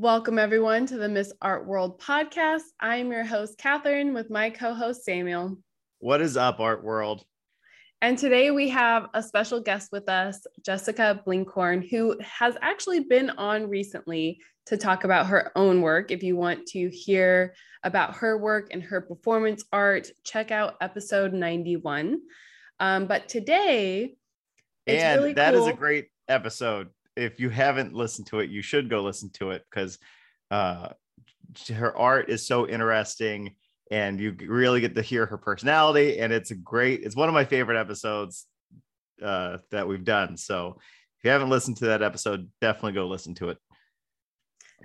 Welcome, everyone, to the Miss Art World podcast. I'm your host, Catherine, with my co host, Samuel. What is up, Art World? And today we have a special guest with us, Jessica Blinkhorn, who has actually been on recently to talk about her own work. If you want to hear about her work and her performance art, check out episode 91. Um, but today, and really that cool. is a great episode if you haven't listened to it, you should go listen to it because uh, her art is so interesting and you really get to hear her personality. And it's a great, it's one of my favorite episodes uh, that we've done. So if you haven't listened to that episode, definitely go listen to it.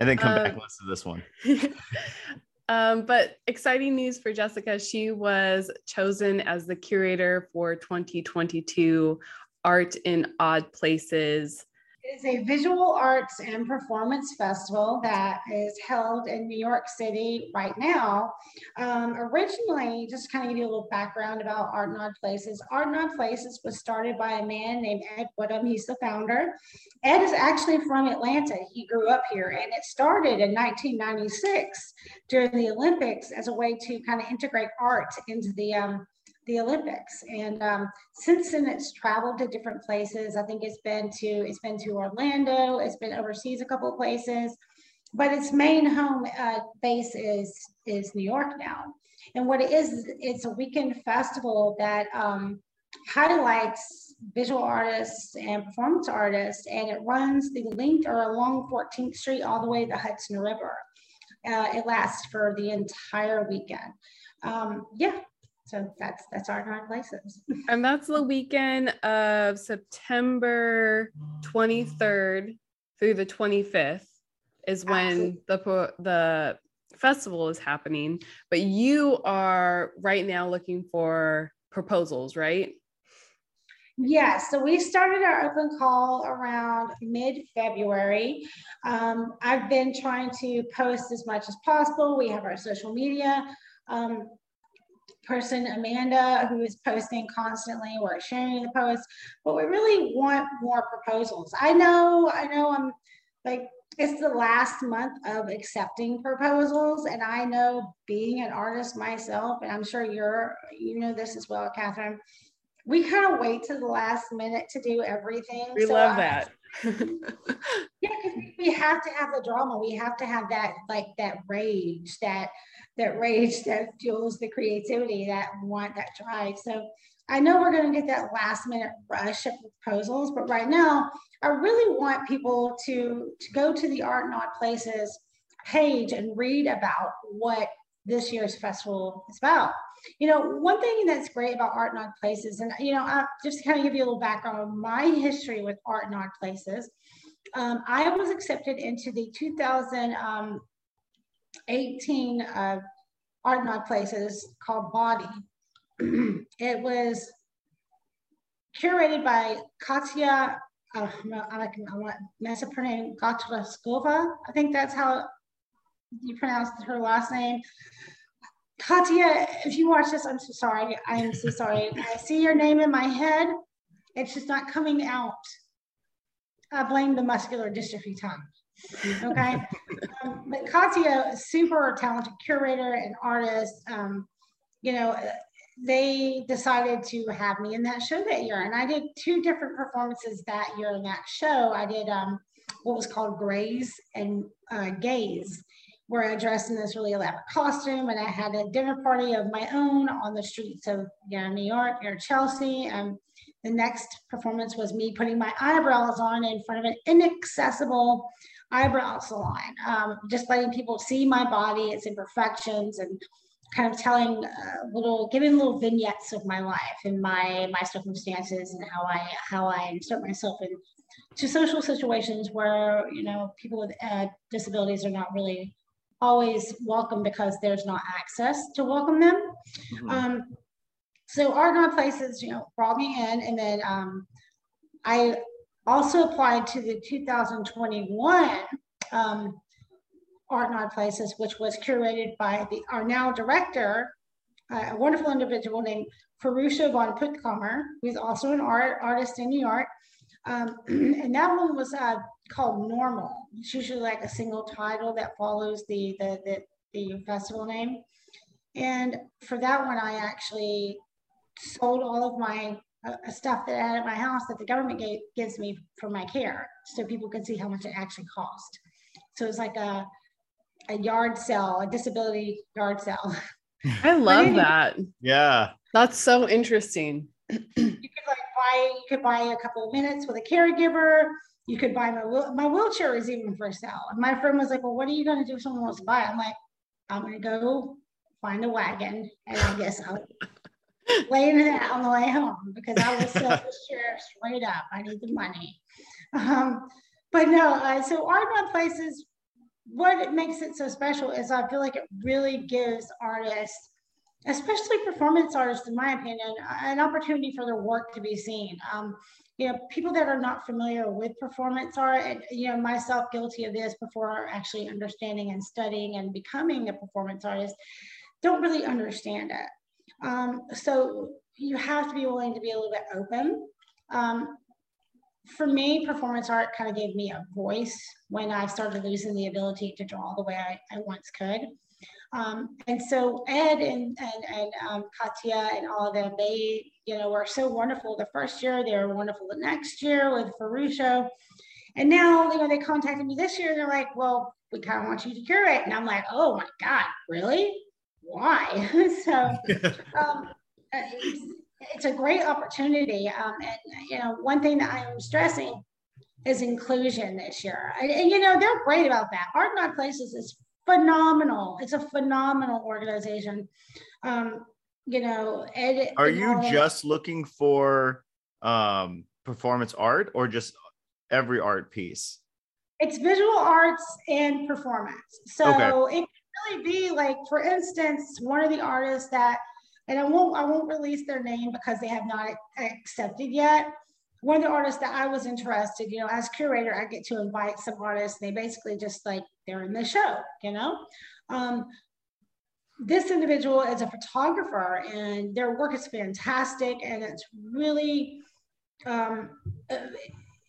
And then come um, back and listen to this one. um, but exciting news for Jessica. She was chosen as the curator for 2022 Art in Odd Places is a visual arts and performance festival that is held in New York City right now. Um, originally, just kind of give you a little background about Art in Odd Places. Art in Odd Places was started by a man named Ed Woodham. He's the founder. Ed is actually from Atlanta. He grew up here, and it started in 1996 during the Olympics as a way to kind of integrate art into the um, the Olympics. And um, since then, it's traveled to different places. I think it's been to it's been to Orlando. It's been overseas a couple of places, but its main home uh, base is is New York now. And what it is, it's a weekend festival that um, highlights visual artists and performance artists, and it runs the length or along 14th Street all the way to the Hudson River. Uh, it lasts for the entire weekend. Um, yeah, so that's that's our nine places. and that's the weekend of September 23rd through the 25th is when the the festival is happening. But you are right now looking for proposals, right? Yeah, so we started our open call around mid February. Um, I've been trying to post as much as possible. We have our social media. Um, person, Amanda, who is posting constantly. We're sharing the posts, but we really want more proposals. I know, I know I'm like, it's the last month of accepting proposals. And I know being an artist myself, and I'm sure you're, you know this as well, Catherine, we kind of wait to the last minute to do everything. We so love I, that. Yeah, because we have to have the drama. We have to have that, like that rage, that that rage that fuels the creativity, that want, that drive. So I know we're going to get that last minute rush of proposals, but right now I really want people to, to go to the Art Odd Places page and read about what this year's festival is about. You know, one thing that's great about Art Odd Places, and you know, I, just to kind of give you a little background on my history with Art Odd Places, um, I was accepted into the 2000, um, 18 uh, art odd places called Body. it was curated by Katya, uh, I want mess up her name, Gatraskova. I think that's how you pronounce her last name. Katya, if you watch this, I'm so sorry. I am so sorry. I see your name in my head. It's just not coming out. I blame the muscular dystrophy tongue. Okay. um, but Katya, super talented curator and artist. Um, you know, they decided to have me in that show that year. And I did two different performances that year in that show. I did um, what was called Graze and uh, Gaze, where I dressed in this really elaborate costume and I had a dinner party of my own on the streets of know, New York, near Chelsea. And the next performance was me putting my eyebrows on in front of an inaccessible eyebrow salon, um, just letting people see my body, its imperfections, and kind of telling uh, little, giving little vignettes of my life and my my circumstances and how I how I insert myself in to social situations where you know people with uh, disabilities are not really always welcome because there's not access to welcome them. Mm-hmm. Um, so Art in Places, you know, brought me in, and then um, I also applied to the 2021 um, Odd Places, which was curated by the, our now director, uh, a wonderful individual named Ferruccio von Puttkammer, who's also an art artist in New York. Um, and that one was uh, called Normal. It's usually like a single title that follows the, the, the, the festival name. And for that one, I actually sold all of my uh, stuff that I had at my house that the government gave, gives me for my care so people can see how much it actually cost. So it's like a, a yard sale, a disability yard sale. I love that. Yeah. That's so interesting. you could like buy, you could buy a couple of minutes with a caregiver. You could buy my my wheelchair is even for sale. And my friend was like, "Well, what are you going to do if someone wants to buy?" It? I'm like, "I'm going to go find a wagon, and I guess I'll lay in that on the way home because I will sell this chair straight up. I need the money." Um, but no, uh, so Art on Places what makes it so special is I feel like it really gives artists, especially performance artists, in my opinion, an opportunity for their work to be seen. Um, you know, people that are not familiar with performance art, you know, myself guilty of this before actually understanding and studying and becoming a performance artist, don't really understand it. Um, so you have to be willing to be a little bit open. Um, for me, performance art kind of gave me a voice when I started losing the ability to draw the way I, I once could. Um, and so Ed and, and, and um, Katya and all of them, they, you know, were so wonderful the first year. They were wonderful the next year with Ferruccio. And now, you know, they contacted me this year. They're like, well, we kind of want you to curate. And I'm like, oh my God, really? Why? so um, uh, it's a great opportunity. Um, and you know, one thing that I'm stressing is inclusion this year. And, and, you know, they're great about that. Art Not Places is phenomenal. It's a phenomenal organization. Um, you know, Ed, are you just looking for um, performance art or just every art piece? It's visual arts and performance. So okay. it can really be like, for instance, one of the artists that and I won't I won't release their name because they have not accepted yet. One of the artists that I was interested, you know, as curator, I get to invite some artists. They basically just like they're in the show, you know. Um, this individual is a photographer, and their work is fantastic, and it's really um,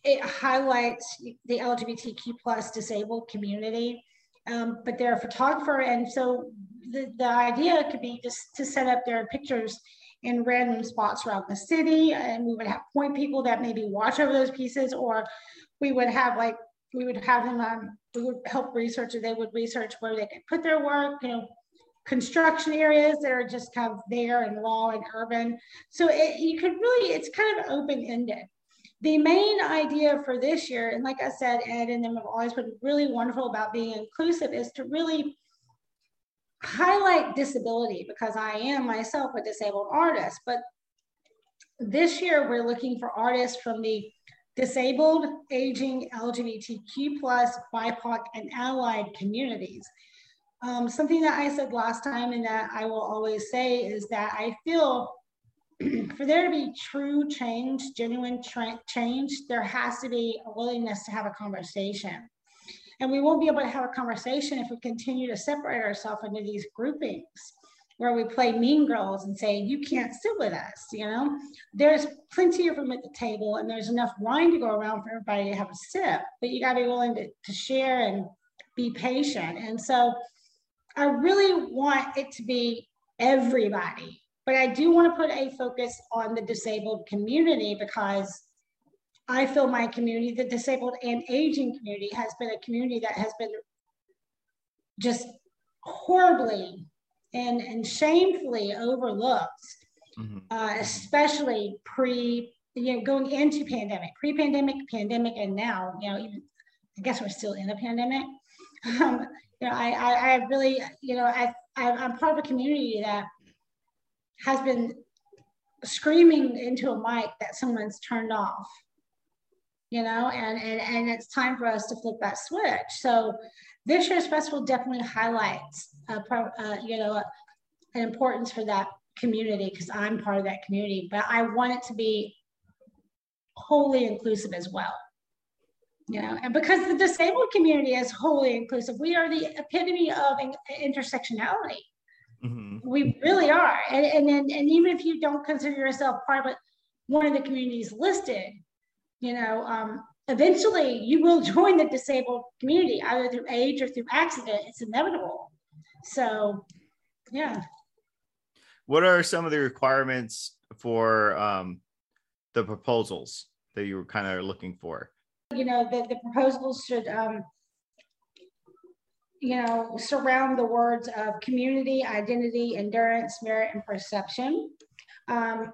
it highlights the LGBTQ plus disabled community. Um, but they're a photographer, and so the, the idea could be just to set up their pictures in random spots around the city and we would have point people that maybe watch over those pieces or we would have like we would have them um, we would help researchers they would research where they could put their work you know construction areas that are just kind of there and raw and urban. So it, you could really it's kind of open-ended. The main idea for this year and like i said ed and them have always been really wonderful about being inclusive is to really highlight disability because I am myself a disabled artist. But this year we're looking for artists from the disabled, aging, LGBTQ plus, BIPOC, and allied communities. Um, something that I said last time and that I will always say is that I feel for there to be true change, genuine change, there has to be a willingness to have a conversation. And we won't be able to have a conversation if we continue to separate ourselves into these groupings where we play mean girls and say, you can't sit with us, you know? There's plenty of room at the table and there's enough wine to go around for everybody to have a sip, but you gotta be willing to, to share and be patient. And so I really want it to be everybody, but I do wanna put a focus on the disabled community because I feel my community, the disabled and aging community, has been a community that has been just horribly and, and shamefully overlooked, mm-hmm. uh, especially pre, you know, going into pandemic, pre-pandemic, pandemic, and now, you know, even I guess we're still in a pandemic. Um, you know, I, I, I really, you know, I, I, I'm part of a community that has been screaming into a mic that someone's turned off you know, and, and, and it's time for us to flip that switch. So this year's festival definitely highlights, uh, uh, you know, an importance for that community because I'm part of that community, but I want it to be wholly inclusive as well. You know, and because the disabled community is wholly inclusive, we are the epitome of intersectionality. Mm-hmm. We really are. And, and, and, and even if you don't consider yourself part of one of the communities listed, you know, um, eventually you will join the disabled community, either through age or through accident. It's inevitable. So, yeah. What are some of the requirements for um, the proposals that you were kind of looking for? You know, the, the proposals should, um, you know, surround the words of community, identity, endurance, merit, and perception. Um,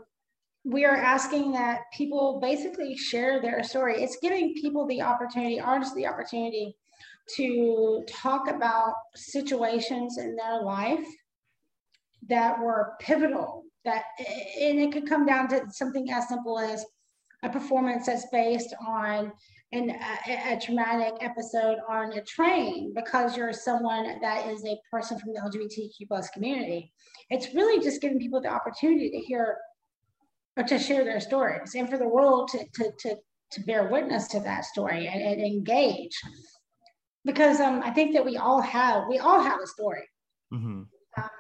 we are asking that people basically share their story. It's giving people the opportunity, artists the opportunity to talk about situations in their life that were pivotal that and it could come down to something as simple as a performance that's based on an, a, a, traumatic episode on a train because you're someone that is a person from the LGBTQ plus community. It's really just giving people the opportunity to hear or to share their stories and for the world to, to, to, to bear witness to that story and, and engage. Because um, I think that we all have, we all have a story. Mm-hmm. Um,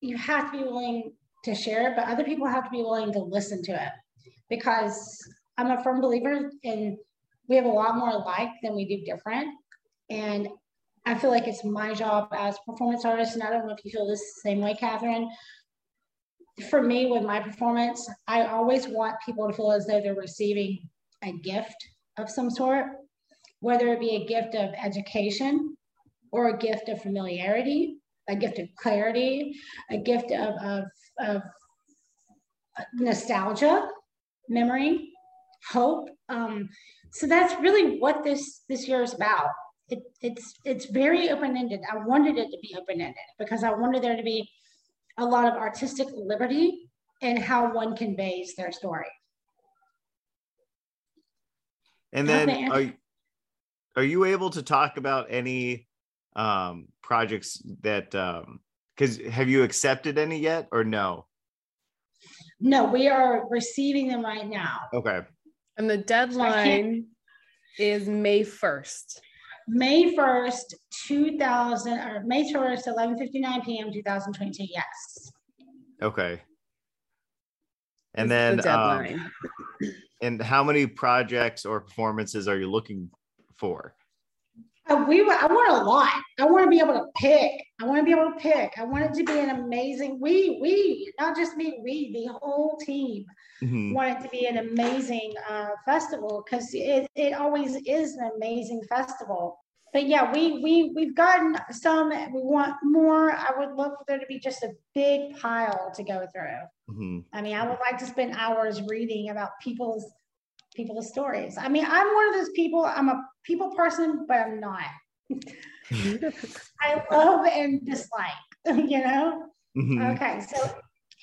you have to be willing to share it, but other people have to be willing to listen to it because I'm a firm believer in we have a lot more alike than we do different. And I feel like it's my job as performance artist, and I don't know if you feel this same way, Catherine. For me, with my performance, I always want people to feel as though they're receiving a gift of some sort, whether it be a gift of education or a gift of familiarity a gift of clarity, a gift of, of, of nostalgia, memory, hope. Um, so that's really what this this year is about. It, it's it's very open ended. I wanted it to be open ended because I wanted there to be a lot of artistic liberty in how one conveys their story. And then, are, are you able to talk about any um, projects that um because have you accepted any yet or no? No we are receiving them right now. Okay. And the deadline is may 1st may 1st 2000 or may 1st 11 59 p.m 2022 yes. Okay. And then the um, and how many projects or performances are you looking for uh, we I want a lot. I want to be able to pick. I want to be able to pick. I want it to be an amazing. We we not just me. We the whole team mm-hmm. want it to be an amazing uh, festival because it it always is an amazing festival. But yeah, we we we've gotten some. We want more. I would love for there to be just a big pile to go through. Mm-hmm. I mean, I would like to spend hours reading about people's people's stories. I mean, I'm one of those people. I'm a people person, but I'm not. I love and dislike, you know? Mm-hmm. Okay, so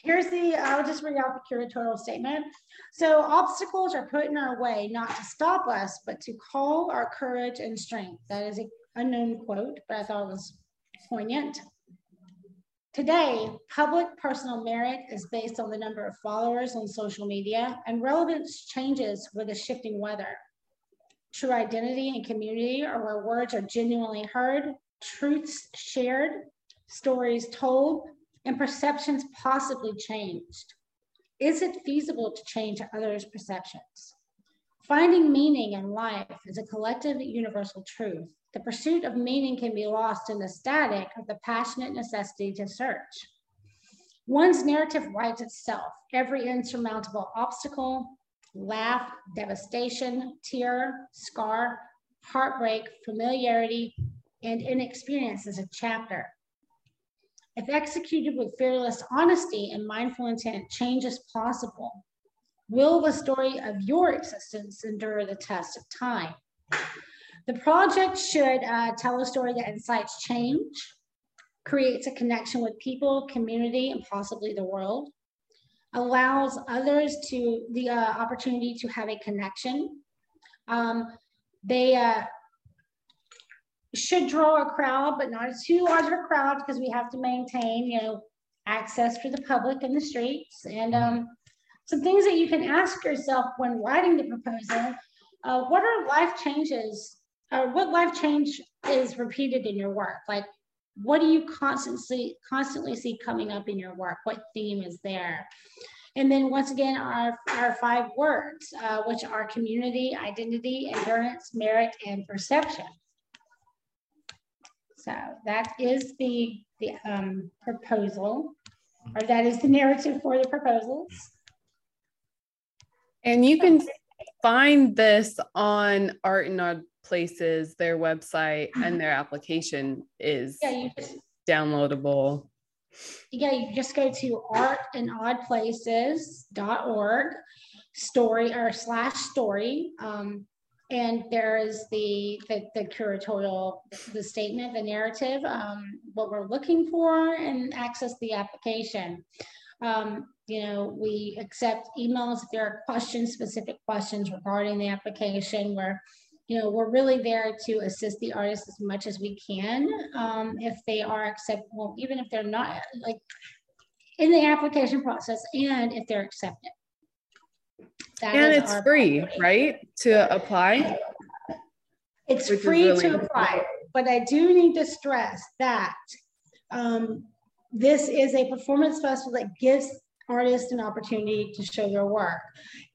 here's the, I'll just read out the curatorial statement. So obstacles are put in our way not to stop us, but to call our courage and strength. That is an unknown quote, but I thought it was poignant. Today, public personal merit is based on the number of followers on social media, and relevance changes with the shifting weather. True identity and community are where words are genuinely heard, truths shared, stories told, and perceptions possibly changed. Is it feasible to change others' perceptions? Finding meaning in life is a collective universal truth. The pursuit of meaning can be lost in the static of the passionate necessity to search. One's narrative writes itself. Every insurmountable obstacle, laugh, devastation, tear, scar, heartbreak, familiarity, and inexperience is a chapter. If executed with fearless honesty and mindful intent, change is possible. Will the story of your existence endure the test of time? The project should uh, tell a story that incites change, creates a connection with people, community, and possibly the world, allows others to the uh, opportunity to have a connection. Um, they uh, should draw a crowd, but not a too large of a crowd because we have to maintain, you know, access for the public in the streets. And um, some things that you can ask yourself when writing the proposal, uh, what are life changes, or what life change is repeated in your work? Like, what do you constantly constantly see coming up in your work? What theme is there? And then once again, our, our five words, uh, which are community, identity, endurance, merit, and perception. So that is the, the um, proposal, or that is the narrative for the proposals. And you can find this on Art and Places, their website, and their application is yeah, you just, downloadable. Yeah, you just go to artinoddplaces.org story or slash story. Um, and there is the, the, the curatorial, the statement, the narrative, um, what we're looking for, and access the application. Um, you know, we accept emails if there are questions, specific questions regarding the application. Where, you know, we're really there to assist the artists as much as we can. Um, if they are acceptable, even if they're not like in the application process, and if they're accepted. That and it's free, right, to apply? It's free really to apply, but I do need to stress that um, this is a performance festival that gives artists an opportunity to show their work.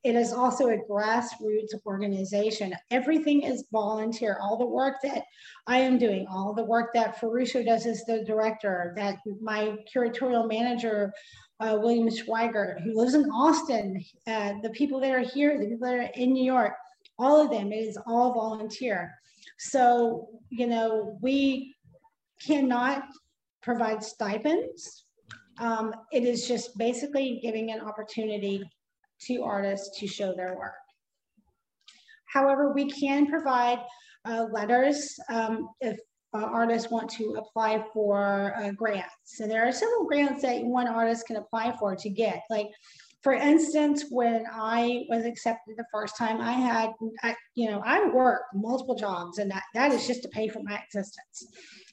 It is also a grassroots organization. Everything is volunteer. All the work that I am doing, all the work that Ferruccio does as the director, that my curatorial manager uh, William Schweiger, who lives in Austin, uh, the people that are here, the people that are in New York, all of them, it is all volunteer. So, you know, we cannot provide stipends. Um, it is just basically giving an opportunity to artists to show their work. However, we can provide uh, letters um, if uh, artists want to apply for uh, grants. And there are several grants that one artist can apply for to get. Like, for instance, when I was accepted the first time, I had, I, you know, I worked multiple jobs, and that, that is just to pay for my existence.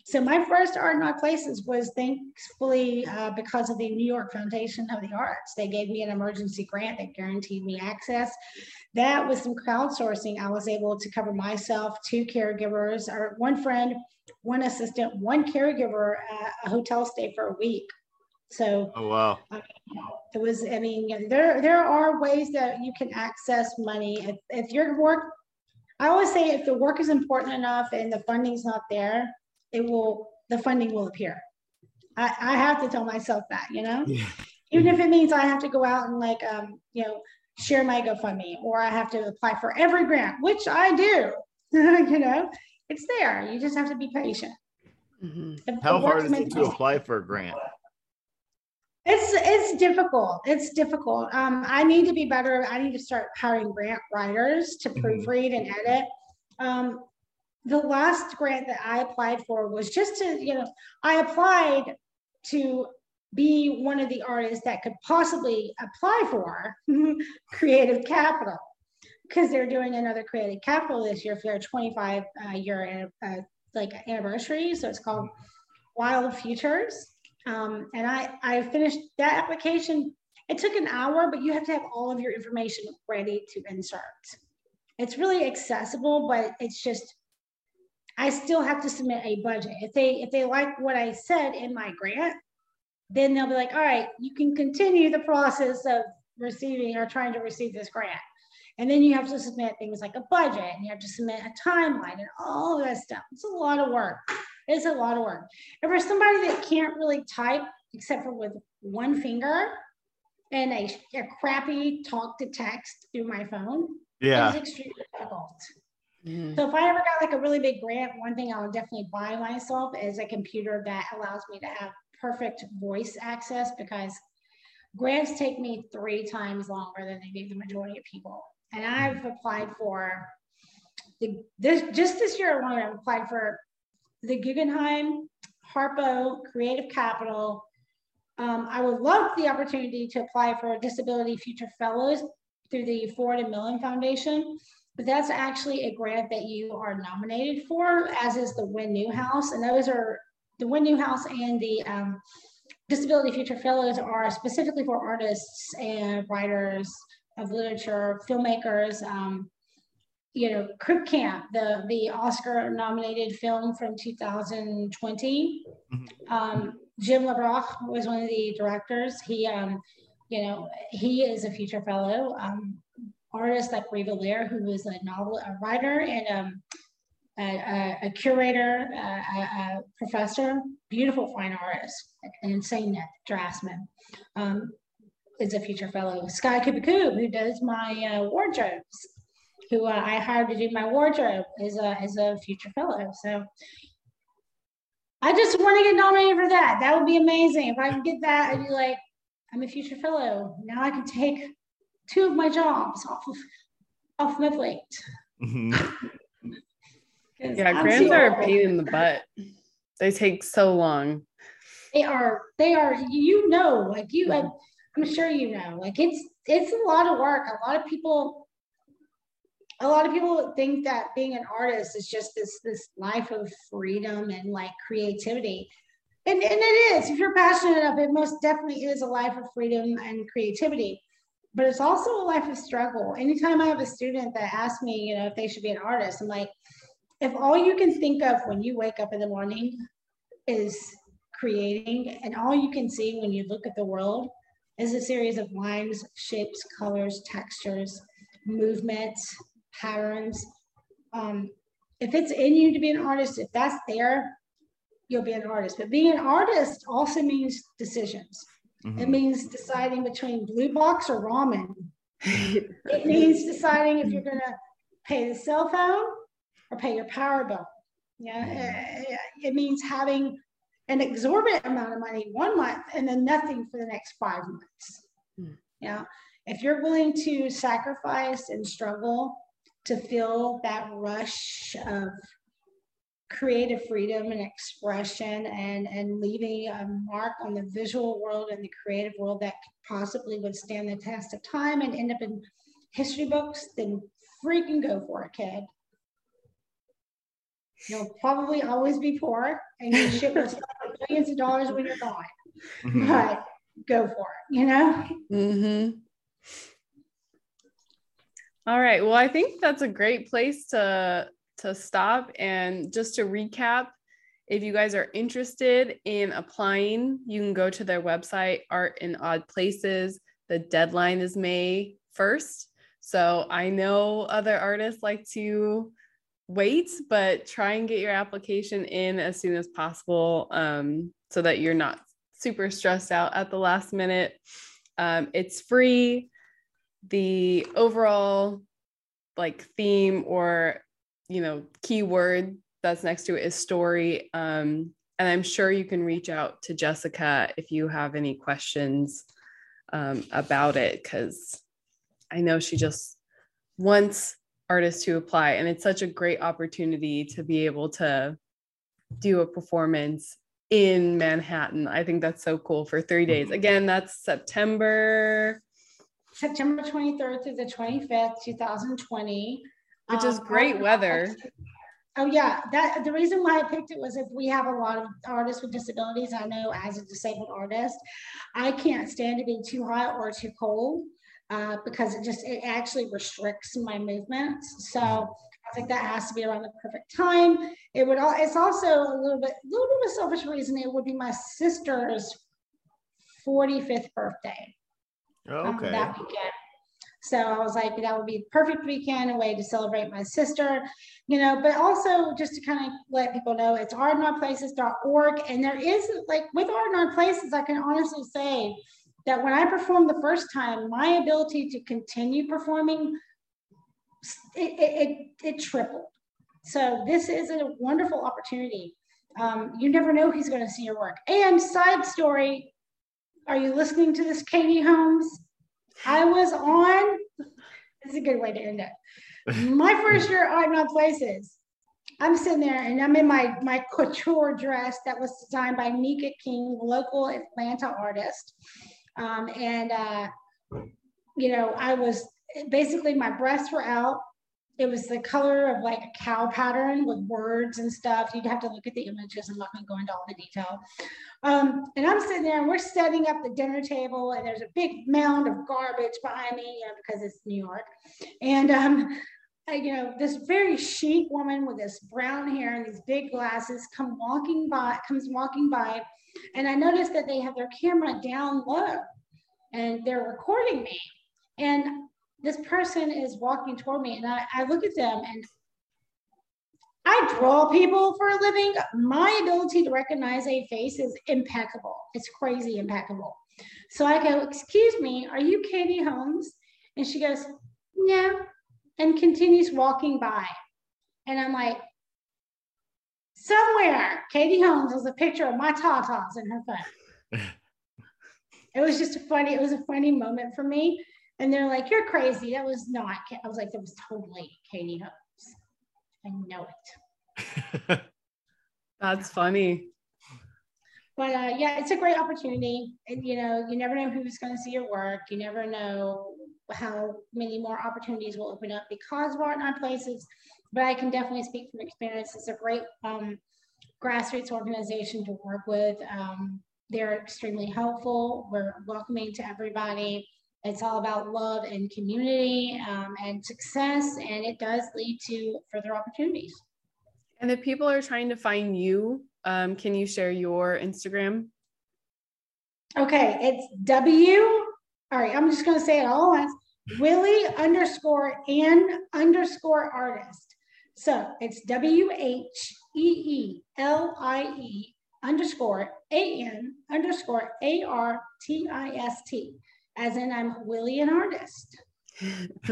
So my first Art in Odd Places was thankfully uh, because of the New York Foundation of the Arts. They gave me an emergency grant that guaranteed me access. That was some crowdsourcing. I was able to cover myself, two caregivers, or one friend, one assistant, one caregiver, uh, a hotel stay for a week. So, oh wow, uh, it was. I mean, there there are ways that you can access money if if your work. I always say if the work is important enough and the funding's not there, it will the funding will appear. I, I have to tell myself that, you know, yeah. even if it means I have to go out and like um, you know, share my GoFundMe or I have to apply for every grant, which I do. you know, it's there. You just have to be patient. Mm-hmm. How hard is it to apply for a grant? It's it's difficult. It's difficult. Um, I need to be better. I need to start hiring grant writers to mm-hmm. proofread and edit. Um, the last grant that I applied for was just to, you know, I applied to be one of the artists that could possibly apply for creative capital because they're doing another creative capital this year for their 25 uh, year uh, like anniversary. So it's called Wild Futures. Um, and I, I finished that application. It took an hour, but you have to have all of your information ready to insert. It's really accessible, but it's just I still have to submit a budget. If they if they like what I said in my grant, then they'll be like, all right, you can continue the process of receiving or trying to receive this grant. And then you have to submit things like a budget and you have to submit a timeline and all of that stuff. It's a lot of work. It's a lot of work. And for somebody that can't really type except for with one finger and a, a crappy talk to text through my phone, yeah. it's extremely difficult. Mm. So if I ever got like a really big grant, one thing I would definitely buy myself is a computer that allows me to have perfect voice access because grants take me three times longer than they do the majority of people. And I've applied for the this just this year alone, I've applied for the Guggenheim, Harpo, Creative Capital. Um, I would love the opportunity to apply for Disability Future Fellows through the Ford and Mellon Foundation but that's actually a grant that you are nominated for, as is the Wynn Newhouse. And those are the Wynn Newhouse and the um, Disability Future Fellows are specifically for artists and writers of literature, filmmakers. Um, you know, Crip Camp, the the Oscar nominated film from 2020. Mm-hmm. Um, Jim LeBrecht was one of the directors. He um, you know, he is a future fellow. Artists like Riva Lehrer, who is a novel, a writer and um, a, a, curator, a, a, professor, beautiful fine artist, an insane draftsman, um, is a future fellow. Sky Cubacub, who does my uh, wardrobes, who uh, I hired to do my wardrobe, is a, is a future fellow. So I just want to get nominated for that. That would be amazing. If I can get that, I'd be like, I'm a future fellow. Now I can take two of my jobs off of off my plate. Mm-hmm. yeah, grants are a pain in the butt. They take so long. They are. They are. You know, like you. I'm, I'm sure you know. Like it's it's a lot of work. A lot of people a lot of people think that being an artist is just this this life of freedom and like creativity and, and it is if you're passionate enough it most definitely is a life of freedom and creativity but it's also a life of struggle anytime i have a student that asks me you know if they should be an artist i'm like if all you can think of when you wake up in the morning is creating and all you can see when you look at the world is a series of lines shapes colors textures movements patterns. Um, if it's in you to be an artist, if that's there, you'll be an artist. But being an artist also means decisions. Mm-hmm. It means deciding between blue box or ramen. it means deciding if you're going to pay the cell phone or pay your power bill. Yeah, mm-hmm. it means having an exorbitant amount of money one month and then nothing for the next five months. Mm. Yeah, if you're willing to sacrifice and struggle to feel that rush of creative freedom and expression and, and leaving a mark on the visual world and the creative world that could possibly withstand the test of time and end up in history books, then freaking go for it, kid. You'll probably always be poor and your shit will sell for millions of dollars when you're gone. Mm-hmm. But go for it, you know? Mm-hmm. All right. Well, I think that's a great place to to stop and just to recap if you guys are interested in applying, you can go to their website Art in Odd Places. The deadline is May 1st. So I know other artists like to wait, but try and get your application in as soon as possible um, so that you're not super stressed out at the last minute. Um, it's free the overall like theme or you know keyword that's next to it is story um, and i'm sure you can reach out to jessica if you have any questions um, about it because i know she just wants artists to apply and it's such a great opportunity to be able to do a performance in manhattan i think that's so cool for three days mm-hmm. again that's september September 23rd through the 25th, 2020. Which is um, great weather. Oh yeah, that the reason why I picked it was if we have a lot of artists with disabilities. I know as a disabled artist, I can't stand to be too hot or too cold uh, because it just it actually restricts my movements. So I think that has to be around the perfect time. It would. All, It's also a little bit, a little bit of a selfish reason. It would be my sister's 45th birthday. Oh, um, okay. Um, that weekend. So I was like, that would be a perfect weekend, a way to celebrate my sister, you know, but also just to kind of let people know it's artinoddplaces.org. And there is like with Art Places, I can honestly say that when I performed the first time, my ability to continue performing, it, it, it, it tripled. So this is a wonderful opportunity. Um, you never know who's going to see your work. And side story, are you listening to this, Katie Holmes? I was on. This is a good way to end it. My first year at Art Odd Places. I'm sitting there and I'm in my my couture dress that was designed by Nika King, local Atlanta artist. Um, and uh, you know, I was basically my breasts were out it was the color of like a cow pattern with words and stuff. You'd have to look at the images. I'm not going to go into all the detail. Um, and I'm sitting there and we're setting up the dinner table and there's a big mound of garbage behind me, you know, because it's New York. And, um, I, you know, this very chic woman with this brown hair and these big glasses come walking by, comes walking by. And I noticed that they have their camera down low. and they're recording me. And this person is walking toward me, and I, I look at them and I draw people for a living. My ability to recognize a face is impeccable. It's crazy impeccable. So I go, Excuse me, are you Katie Holmes? And she goes, Yeah, and continues walking by. And I'm like, Somewhere, Katie Holmes has a picture of my tatas in her phone. it was just a funny, it was a funny moment for me. And they're like, You're crazy. That was not, I was like, That was totally Katie Holmes. I know it. That's funny. But uh, yeah, it's a great opportunity. And you know, you never know who's going to see your work. You never know how many more opportunities will open up because in Odd Places. But I can definitely speak from experience. It's a great um, grassroots organization to work with. Um, they're extremely helpful. We're welcoming to everybody. It's all about love and community um, and success, and it does lead to further opportunities. And if people are trying to find you, um, can you share your Instagram? Okay, it's W. All right, I'm just going to say it all once. Wheelie underscore and underscore artist. So it's W H E E L I E underscore A N underscore A R T I S T as in I'm wheelie an artist.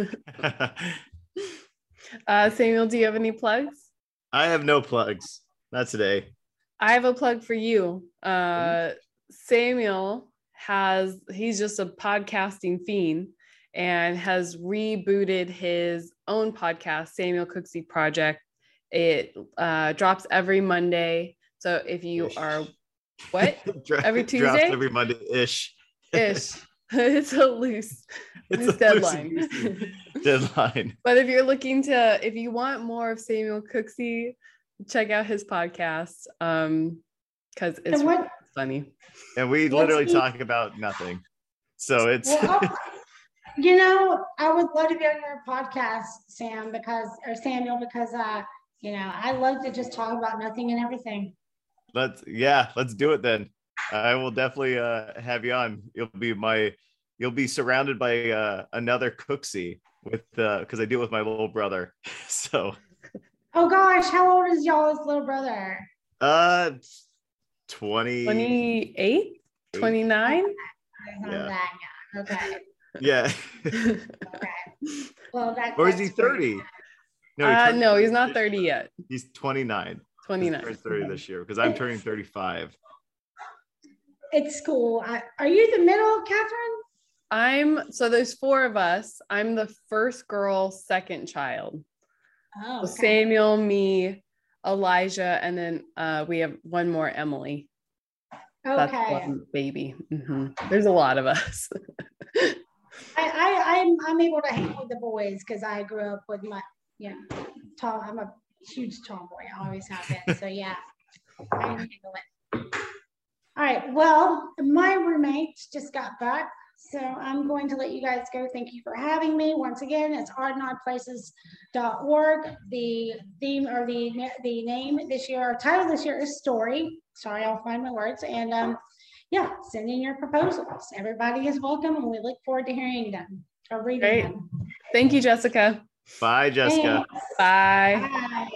uh, Samuel, do you have any plugs? I have no plugs. Not today. I have a plug for you. Uh, Samuel has, he's just a podcasting fiend and has rebooted his own podcast, Samuel Cooksey Project. It uh, drops every Monday. So if you Ish. are, what? every Tuesday? every Monday ish. Ish. it's a loose, it's loose a deadline. Loose deadline. but if you're looking to, if you want more of Samuel Cooksey, check out his podcast. Um, because it's what, funny. And we literally he, talk about nothing. So it's well, you know, I would love to be on your podcast, Sam, because or Samuel, because uh, you know, I love to just talk about nothing and everything. Let's yeah, let's do it then. I will definitely uh, have you on. You'll be my, you'll be surrounded by uh, another Cooksey with because uh, I do it with my little brother. So. Oh gosh, how old is y'all's little brother? Uh, 20. 28, 29. Yeah. Okay. Yeah. okay. Well, that's. Or is he 30? No, he uh, no, he's not 30 yet. He's 29. 29. He's 30 this year because I'm turning 35 it's school. I, are you the middle, Catherine? I'm so there's four of us. I'm the first girl, second child. Oh, okay. Samuel, me, Elijah, and then uh, we have one more, Emily. Okay. Baby. Mm-hmm. There's a lot of us. I, I I'm I'm able to hang with the boys because I grew up with my yeah tall. I'm a huge tomboy. I always have been. So yeah, I handle it. All right, well, my roommate just got back, so I'm going to let you guys go. Thank you for having me. Once again, it's artinoddplaces.org. The theme or the, the name this year, our title this year is Story. Sorry, I'll find my words. And um, yeah, send in your proposals. Everybody is welcome, and we look forward to hearing them or reading Great. them. Thank you, Jessica. Bye, Jessica. Thanks. Bye. Bye.